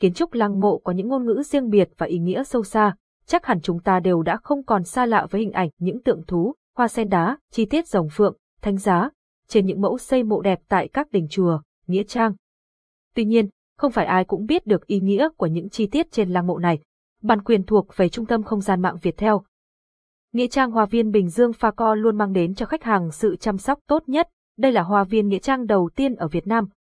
kiến trúc lăng mộ có những ngôn ngữ riêng biệt và ý nghĩa sâu xa, chắc hẳn chúng ta đều đã không còn xa lạ với hình ảnh những tượng thú, hoa sen đá, chi tiết rồng phượng, thánh giá, trên những mẫu xây mộ đẹp tại các đình chùa, nghĩa trang. Tuy nhiên, không phải ai cũng biết được ý nghĩa của những chi tiết trên lăng mộ này. Bản quyền thuộc về Trung tâm Không gian mạng Việt Theo. Nghĩa trang Hoa viên Bình Dương Pha Co luôn mang đến cho khách hàng sự chăm sóc tốt nhất. Đây là hoa viên nghĩa trang đầu tiên ở Việt Nam,